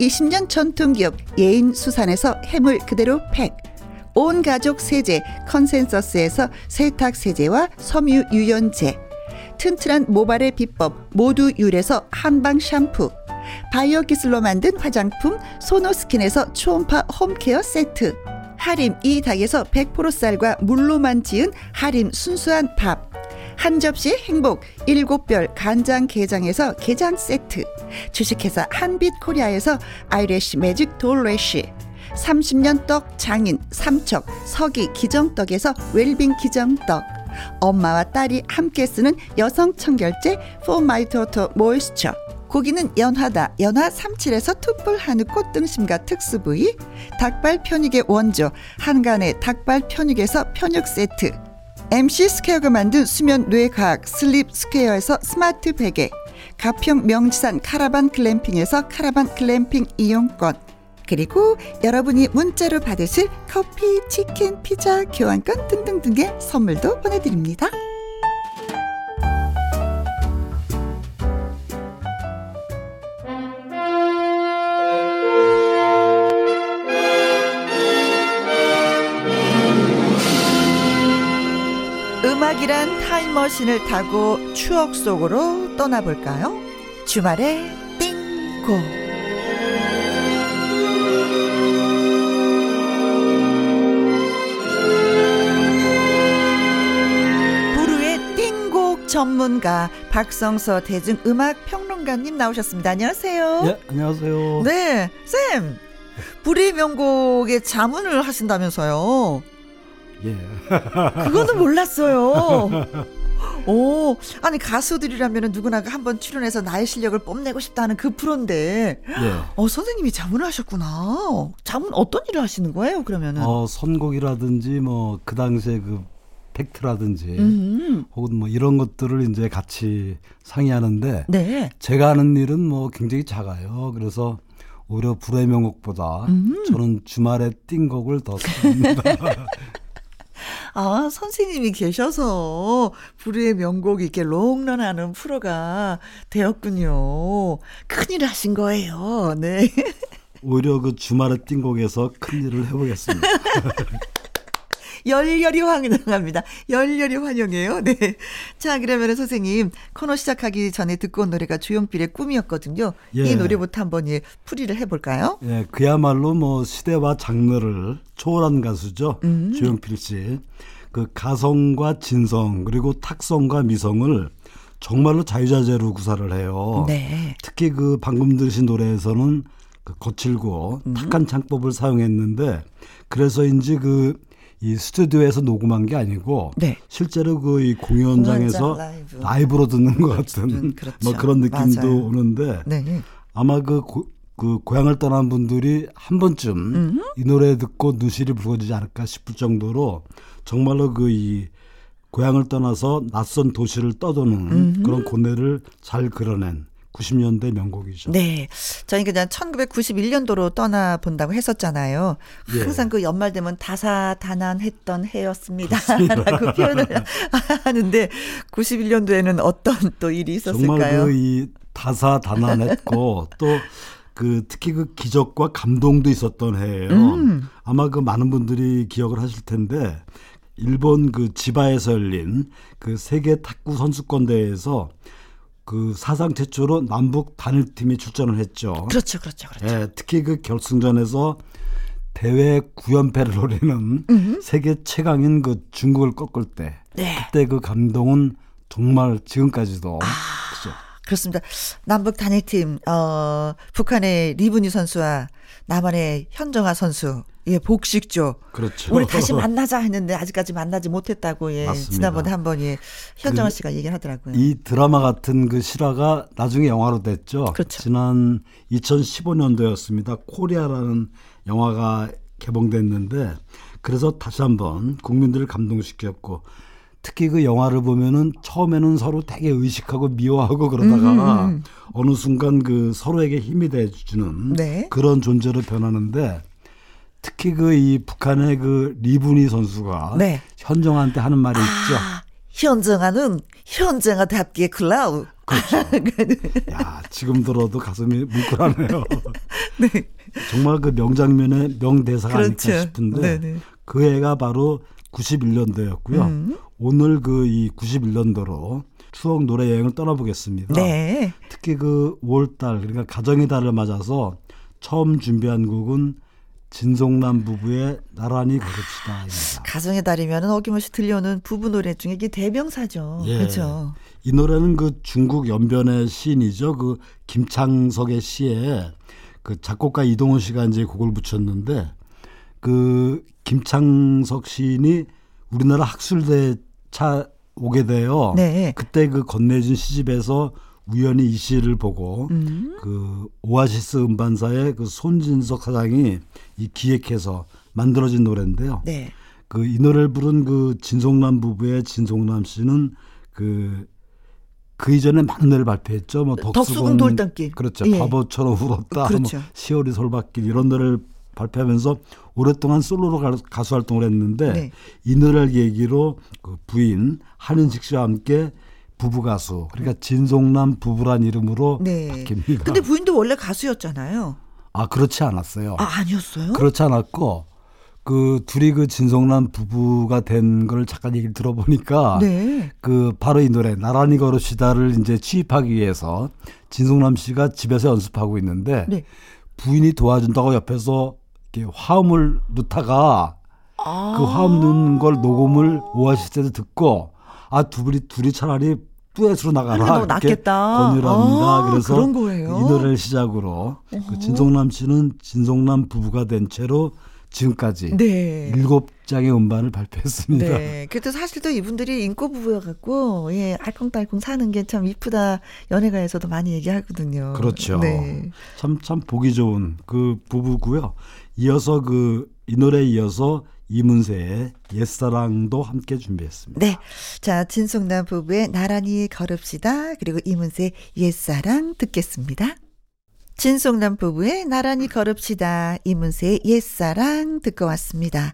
20년 전통기업 예인수산에서 해물 그대로 팩. 온 가족 세제 컨센서스에서 세탁 세제와 섬유 유연제. 튼튼한 모발의 비법 모두 유래서 한방 샴푸. 바이오 기술로 만든 화장품 소노스킨에서 초음파 홈케어 세트. 하림 이 닭에서 100% 쌀과 물로만 지은 하림 순수한 밥 한 접시 행복 일곱 별 간장 게장에서 게장 세트. 주식회사 한빛코리아에서 아이래쉬 매직 돌래쉬. 30년 떡 장인 삼척 서기 기정떡에서 웰빙 기정떡. 엄마와 딸이 함께 쓰는 여성 청결제 포마이토토 모이스처 고기는 연하다 연하 37에서 툭불 한우 꽃등심과 특수 부위. 닭발 편육의 원조 한간의 닭발 편육에서 편육 세트 MC 스퀘어가 만든 수면 뇌과학 슬립 스퀘어에서 스마트 베개 가평 명지산 카라반 글램핑에서 카라반 글램핑 이용권 그리고 여러분이 문자로 받으실 커피, 치킨, 피자, 교환권 등등등의 선물도 보내드립니다. 음악이란 타임머신을 타고 추억 속으로 떠나볼까요? 주말에 띵고 부르의 띵곡 전문가 박성서 대중음악 평론가님 나오셨습니다. 안녕하세요. 예, 안녕하세요. 네, 쌤. 불의 명곡에 자문을 하신다면서요. 예. 그거는 몰랐어요. 오, 아니 가수들이라면 누구나 한번 출연해서 나의 실력을 뽐내고 싶다는 그 프로인데, 예. 어 선생님이 자문을 하셨구나. 자문 어떤 일을 하시는 거예요? 그러면은? 어, 선곡이라든지 뭐 그 당시에 그 팩트라든지 음, 혹은 뭐 이런 것들을 이제 같이 상의하는데 네. 제가 하는 일은 뭐 굉장히 작아요. 그래서 오히려 불의 명곡보다 음. 저는 주말에 띵 곡을 더 씁니다. 아, 선생님이 계셔서 불의 명곡 이렇게 롱런하는 프로가 되었군요. 큰일 하신 거예요. 네. 오히려 그 주말에 띵 곡에서 큰 일을 해보겠습니다. 열렬히 환영합니다. 열렬히 환영해요. 네. 자, 그러면 선생님, 코너 시작하기 전에 듣고 온 노래가 조용필의 꿈이었거든요. 예. 이 노래부터 한번 예, 풀이를 해볼까요? 예, 그야말로 뭐 시대와 장르를 초월한 가수죠. 음. 조용필 씨. 그 가성과 진성 그리고 탁성과 미성을 정말로 자유자재로 구사를 해요. 네. 특히 그 방금 들으신 노래에서는 그 거칠고 음. 탁한 창법을 사용했는데 그래서인지 그 이 스튜디오에서 녹음한 게 아니고 네. 실제로 그 이 공연장에서 공연장 라이브. 라이브 로 듣는 것 같은 그렇죠. 뭐 그런 느낌도 맞아요. 오는데 네. 아마 그, 고, 그 고향을 떠난 분들이 한 번쯤 음. 이 노래 듣고 눈시리 붉어지지 않을까 싶을 정도로 정말로 그 이 고향을 떠나서 낯선 도시를 떠도는 그런 고뇌를 잘 그려낸 90년대 명곡이죠. 네. 저희가 그냥 1991년도로 떠나 본다고 했었잖아요. 예. 항상 그 연말 되면 다사다난했던 해였습니다. 라고 표현을 하는데 91년도에는 어떤 또 일이 정말 있었을까요? 그이 다사다난했고 또 그 특히 그 기적과 감동도 있었던 해예요. 음. 아마 그 많은 분들이 기억을 하실 텐데 일본 그 지바에서 열린 그 세계 탁구 선수권 대회에서 그 사상 최초로 남북 단일팀이 출전을 했죠. 그렇죠, 그렇죠, 그렇죠. 예, 특히 그 결승전에서 대회 9연패를 노리는 세계 최강인 그 중국을 꺾을 때 네. 그때 그 감동은 정말 지금까지도 아. 그죠. 그렇습니다. 남북 단일팀, 어, 북한의 리브니 선수와 남한의 현정화 선수, 예, 복식조. 그렇죠. 우리 다시 만나자 했는데 아직까지 만나지 못했다고, 예. 맞습니다. 지난번에 한번, 예, 현정화 그 씨가 얘기를 하더라고요. 이 드라마 같은 그 실화가 나중에 영화로 됐죠. 그렇죠. 지난 2015년도였습니다. 코리아라는 영화가 개봉됐는데 그래서 다시 한번 국민들을 감동시켰고 특히 그 영화를 보면은 처음에는 서로 되게 의식하고 미워하고 그러다가 음, 어느 순간 그 서로에게 힘이 돼주는 네. 그런 존재로 변하는데 특히 그 이 북한의 그 리브니 선수가 네. 현정한테 하는 말이 있죠. 아, 현정아는 현정아답게 클라우. 그렇죠. 야, 지금 들어도 가슴이 뭉클하네요. 네. 정말 그 명장면의 명대사가 그렇죠. 아닐까 싶은데 네네. 그 해가 바로 91년도였고요. 음. 오늘 그 이 91년도로 추억 노래 여행을 떠나보겠습니다. 네. 특히 그 5월달 그러니까 가정의 달을 맞아서 처음 준비한 곡은 진송남 부부의 나란히 걸읍시다입니다. 가정의 달이면 어김없이 들려오는 부부 노래 중에 이게 대명사죠. 예. 그렇죠. 이 노래는 그 중국 연변의 시인이죠. 그 김창석의 시에 그 작곡가 이동훈 씨가 이제 곡을 붙였는데 그 김창석 시인이 우리나라 학술대 차 오게 돼요. 네. 그때 그 건네준 시집에서 우연히 이 시를 보고 음. 그 오아시스 음반사의 그 손진석 사장이 이 기획해서 만들어진 노래인데요. 네. 그 이 노래를 부른 그 진송남 부부의 진송남 씨는 그, 그 이전에 많은 노래를 발표했죠. 뭐 덕수궁 돌담길. 그렇죠. 예. 바보처럼 울었다. 그렇죠. 뭐 시월이 솔밭길 이런 노래를 발표하면서 오랫동안 솔로로 가- 가수 활동을 했는데 네. 이 노래를 계기로 그 부인 한은식 씨와 함께 부부 가수 그러니까 진송남 부부란 이름으로 네. 바뀝니다. 근데 부인도 원래 가수였잖아요. 아 그렇지 않았어요. 아, 아니었어요? 그렇지 않았고 그 둘이 그 진송남 부부가 된 걸 잠깐 얘기를 들어보니까 네. 그 바로 이 노래 나란히 걸읍시다를 이제 취입하기 위해서 진송남 씨가 집에서 연습하고 있는데 네. 부인이 도와준다고 옆에서 이렇게 화음을 넣다가 아. 그 화음 넣는 걸 녹음을 오아시스에서 듣고 아 둘이 둘이 차라리 듀엣으로 나가라 이렇게 낫겠다. 권유를 합니다. 아, 그래서? 이 노래를 시작으로 그 진송남 씨는 진송남 부부가 된 채로 지금까지 네. 일곱 장의 음반을 발표했습니다. 네. 그래도 사실 또 이분들이 인꼬 부부여 갖고, 예, 알콩달콩 사는 게 참 이쁘다. 연예가에서도 많이 얘기하거든요. 그렇죠. 네. 참, 참 보기 좋은 그 부부고요. 이어서 그 이 노래에 이어서 이문세의 옛사랑도 함께 준비했습니다. 네. 자, 진송남 부부의 나란히 걸읍시다. 그리고 이문세 옛사랑 듣겠습니다. 진송남 부부의 나란히 걸읍시다. 이문세의 옛사랑 듣고 왔습니다.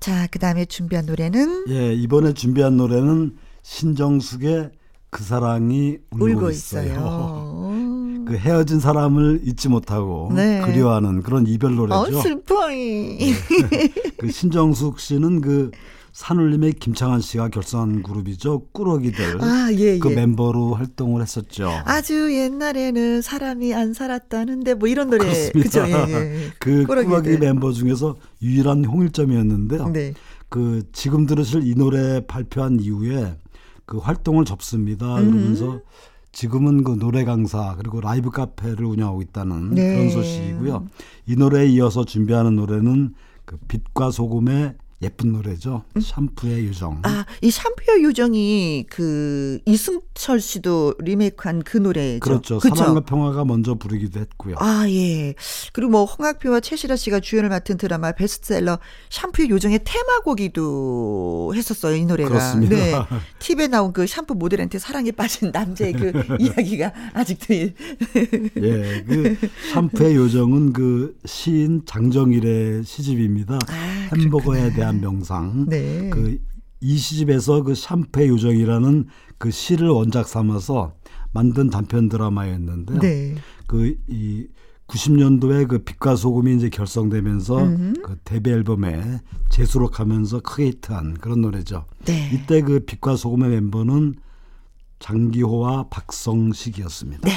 자, 그 다음에 준비한 노래는 예, 이번에 준비한 노래는 신정숙의 그 사랑이 울고, 울고 있어요. 있어요. 그 헤어진 사람을 잊지 못하고 네. 그리워하는 그런 이별 어, 노래죠. 슬퍼이. 그 신정숙 씨는 그 산울림의 김창완 씨가 결성한 그룹이죠. 꾸러기들. 아, 예, 그 예. 멤버로 활동을 했었죠. 아주 옛날에는 사람이 안 살았다는데 뭐 이런 노래 그렇습니다. 그죠? 예, 예. 그 꾸러기들. 꾸러기 멤버 중에서 유일한 홍일점이었는데요. 네. 그 지금 들으실 이 노래 발표한 이후에 그 활동을 접습니다. 음. 그러면서 지금은 그 노래 강사 그리고 라이브 카페를 운영하고 있다는 네. 그런 소식이고요. 이 노래에 이어서 준비하는 노래는 그 빛과 소금의 예쁜 노래죠. 샴푸의 요정. 음. 아, 이 샴푸의 요정이 그 이승철 씨도 리메이크한 그 노래죠. 그렇죠. 그쵸? 사랑과 평화가 먼저 부르기도 했고요. 아, 예. 그리고 뭐 홍학표와 최시라 씨가 주연을 맡은 드라마 베스트셀러 샴푸의 요정의 테마곡이도 했었어요, 이 노래가. 그렇습니다. 네. TV에 나온 그 샴푸 모델한테 사랑에 빠진 남자의 그 이야기가 아직도 이- 예, 그 샴푸의 요정은 그 시인 장정일의 시집입니다. 아, 햄버거에 그렇구나. 대한 명상. 네. 그 이 시집에서 그 샴푸의 요정이라는 그 시를 원작 삼아서 만든 단편 드라마였는데요. 네. 그이 90년도에 그 빛과 소금이 이제 결성되면서 그 데뷔 앨범에 재수록하면서 크게 히트한 그런 노래죠. 네. 이때 그 빛과 소금의 멤버는 장기호와 박성식이었습니다. 네.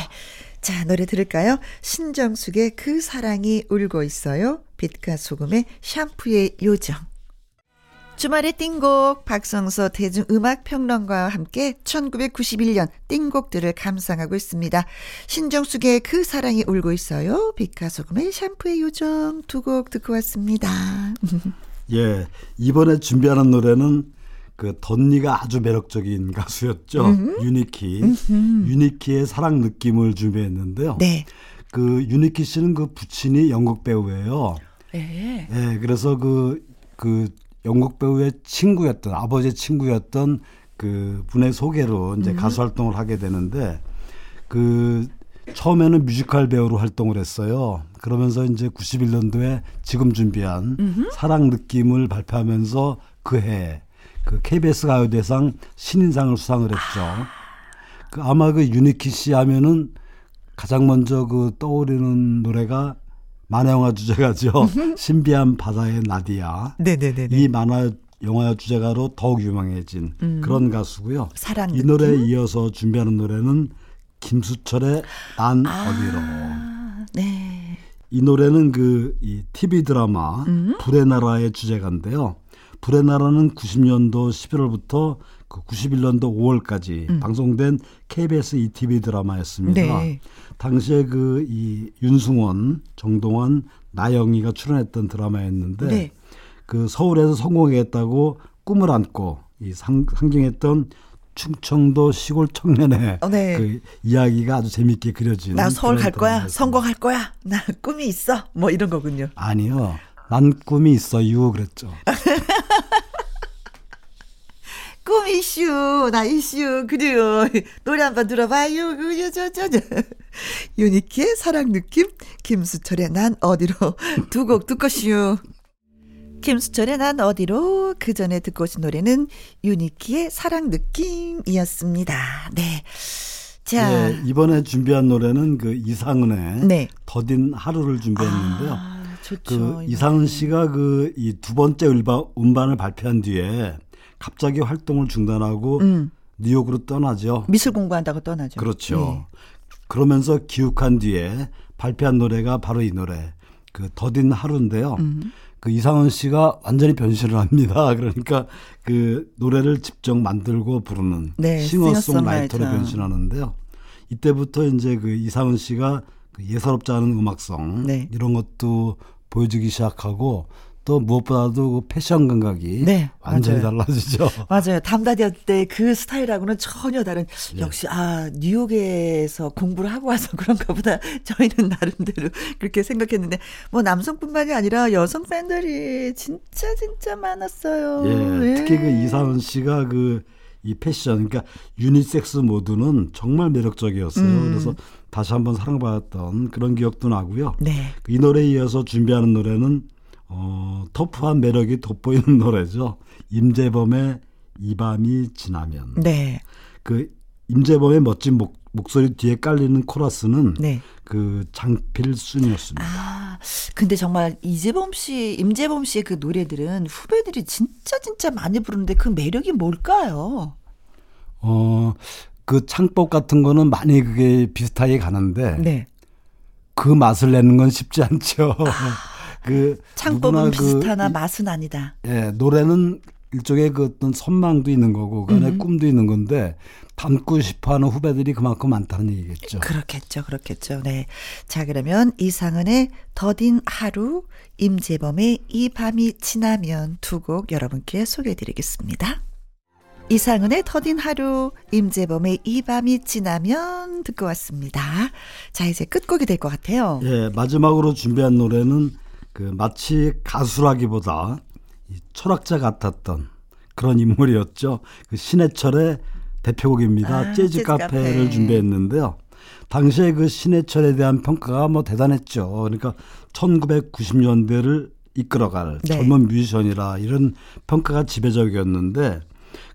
자, 노래 들을까요? 신정숙의 그 사랑이 울고 있어요. 빛과 소금의 샴푸의 요정. 주말의 띵곡 박성서 대중음악평론가와 함께 1991년 띵곡들을 감상하고 있습니다. 신정숙의 그 사랑이 울고 있어요. 빛과 소금의 샴푸의 요정 두 곡 듣고 왔습니다. 예, 이번에 준비하는 노래는 그 덧니가 아주 매력적인 가수였죠. 유니키. 유니키의 사랑 느낌을 준비했는데요. 네. 그 유니키 씨는 그 부친이 연극 배우예요. 네. 예, 그래서 그, 그 연극 배우의 친구였던, 아버지의 친구였던 그 분의 소개로 이제 가수 활동을 하게 되는데 그 처음에는 뮤지컬 배우로 활동을 했어요. 그러면서 이제 91년도에 지금 준비한 사랑 느낌을 발표하면서 그해 그 KBS 가요대상 신인상을 수상을 했죠. 그 아마 그 유니키 씨 하면은 가장 먼저 그 떠오르는 노래가 만화 영화 주제가죠. 신비한 바다의 나디아. 네네네. 이 만화 영화 주제가로 더욱 유명해진 그런 가수고요. 음. 사랑 이? 노래에 이어서 준비하는 노래는 김수철의 난 아. 어디로. 네. 이 노래는 그 이 TV 드라마 음? 불의 나라의 주제가인데요. 불의 나라는 90년도 11월부터 그 91년도 5월까지 방송된 KBS ETV 드라마였습니다. 음. 네. 당시에 그 이 윤승원, 정동원, 나영이가 출연했던 드라마였는데 네. 그 서울에서 성공했다고 꿈을 안고 이 상, 상경했던 충청도 시골 청년의 어, 네. 그 이야기가 아주 재밌게 그려진 나 서울 갈 거야. 드라마였습니다. 성공할 거야. 나 꿈이 있어. 뭐 이런 거군요. 아니요. 난 꿈이 있어요. 그랬죠. 꿈 이슈, 나 이슈, 그래요. 노래 한번 들어봐요. 그요, 저, 저, 저. 유니키의 사랑 느낌, 김수철의 난 어디로 두 곡 듣고 시오. 김수철의 난 어디로 그 전에 듣고 오신 노래는 유니키의 사랑 느낌이었습니다. 네. 자, 예, 이번에 준비한 노래는 그 이상은의 네. 더딘 하루를 준비했는데요. 아, 좋죠. 그이 이상은. 씨가 그 이 두 번째 음반, 음반을 발표한 뒤에 갑자기 활동을 중단하고 음, 뉴욕으로 떠나죠. 미술 공부한다고 떠나죠. 그렇죠. 네. 그러면서 기욱한 뒤에 발표한 노래가 바로 이 노래. 그 더딘 하루인데요. 음. 그 이상은 씨가 완전히 변신을 합니다. 그러니까 그 노래를 직접 만들고 부르는 네, 싱어송라이터로 싱어송라이터. 변신하는데요. 이때부터 이제 그 이상은 씨가 그 예사롭지 않은 음악성 네. 이런 것도 보여주기 시작하고 또 무엇보다도 그 패션 감각이 네, 완전히 맞아요. 달라지죠. 맞아요. 담다디아 때그 스타일하고는 전혀 다른 네. 역시 아 뉴욕에서 공부를 하고 와서 그런가 보다 저희는 나름대로 그렇게 생각했는데 뭐 남성뿐만이 아니라 여성 팬들이 진짜 진짜 많았어요. 예, 예. 특히 그 이상은 씨가 그 이 패션, 그러니까 유니섹스 모드는 정말 매력적이었어요. 음. 그래서 다시 한번 사랑받았던 그런 기억도 나고요. 네. 이 노래에 이어서 준비하는 노래는 어, 터프한 매력이 돋보이는 노래죠. 임재범의 이 밤이 지나면. 네. 그 임재범의 멋진 목, 목소리 뒤에 깔리는 코러스는 네. 그 장필순이었습니다. 아, 근데 정말 이재범 씨, 임재범 씨의 그 노래들은 후배들이 진짜 진짜 많이 부르는데 그 매력이 뭘까요? 어, 그 창법 같은 거는 많이 그게 비슷하게 가는데 네. 그 맛을 내는 건 쉽지 않죠. 그 창법은 그 비슷하나 이- 맛은 아니다. 예, 노래는 일종의 그 어떤 선망도 있는 거고 그 안에 음. 꿈도 있는 건데 담고 싶어하는 후배들이 그만큼 많다는 얘기겠죠. 그렇겠죠, 그렇겠죠. 네. 자, 그러면 이상은의 더딘 하루, 임재범의 이 밤이 지나면 두 곡 여러분께 소개해 드리겠습니다. 이상은의 더딘 하루, 임재범의 이 밤이 지나면 듣고 왔습니다. 자, 이제 끝곡이 될 것 같아요. 예, 마지막으로 준비한 노래는 그 마치 가수라기보다 이 철학자 같았던 그런 인물이었죠. 그 신해철의 대표곡입니다. 아, 재즈 재즈 카페를 카페. 준비했는데요. 당시에 그 신해철에 대한 평가가 뭐 대단했죠. 그러니까 1990년대를 이끌어갈 네. 젊은 뮤지션이라 이런 평가가 지배적이었는데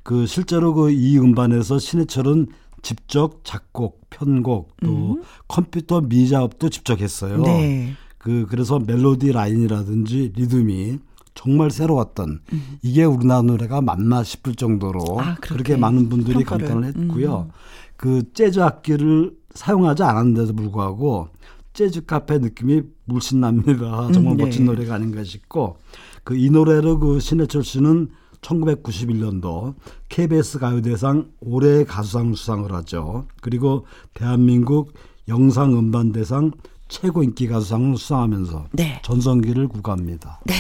그 실제로 그 이 음반에서 신해철은 직접 작곡, 편곡 또 컴퓨터 미작업도 직접 했어요. 음. 네. 그 그래서 멜로디 라인이라든지 리듬이 정말 새로웠던 이게 우리나라 노래가 맞나 싶을 정도로 아, 그렇게 많은 분들이 평가를. 감탄을 했고요. 음. 그 재즈 악기를 사용하지 않았는데도 불구하고 재즈 카페 느낌이 물씬 납니다. 정말 음, 네. 멋진 노래가 아닌가 싶고 그 이 노래로 그 신해철 씨는 1991년도 KBS 가요대상 올해의 가수상을 수상을 하죠. 그리고 대한민국 영상음반대상 최고 인기 가수상을 수상하면서 네. 전성기를 구가합니다. 네.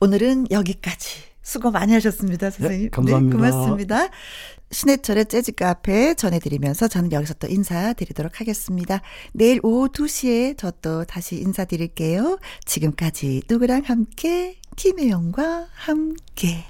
오늘은 여기까지. 수고 많이 하셨습니다, 선생님. 네, 감사합니다. 고맙습니다. 신해철의 재즈 카페 전해드리면서 저는 여기서 또 인사드리도록 하겠습니다. 내일 오후 2시에 저 또 다시 인사드릴게요. 지금까지 누구랑 함께, 김혜영과 함께.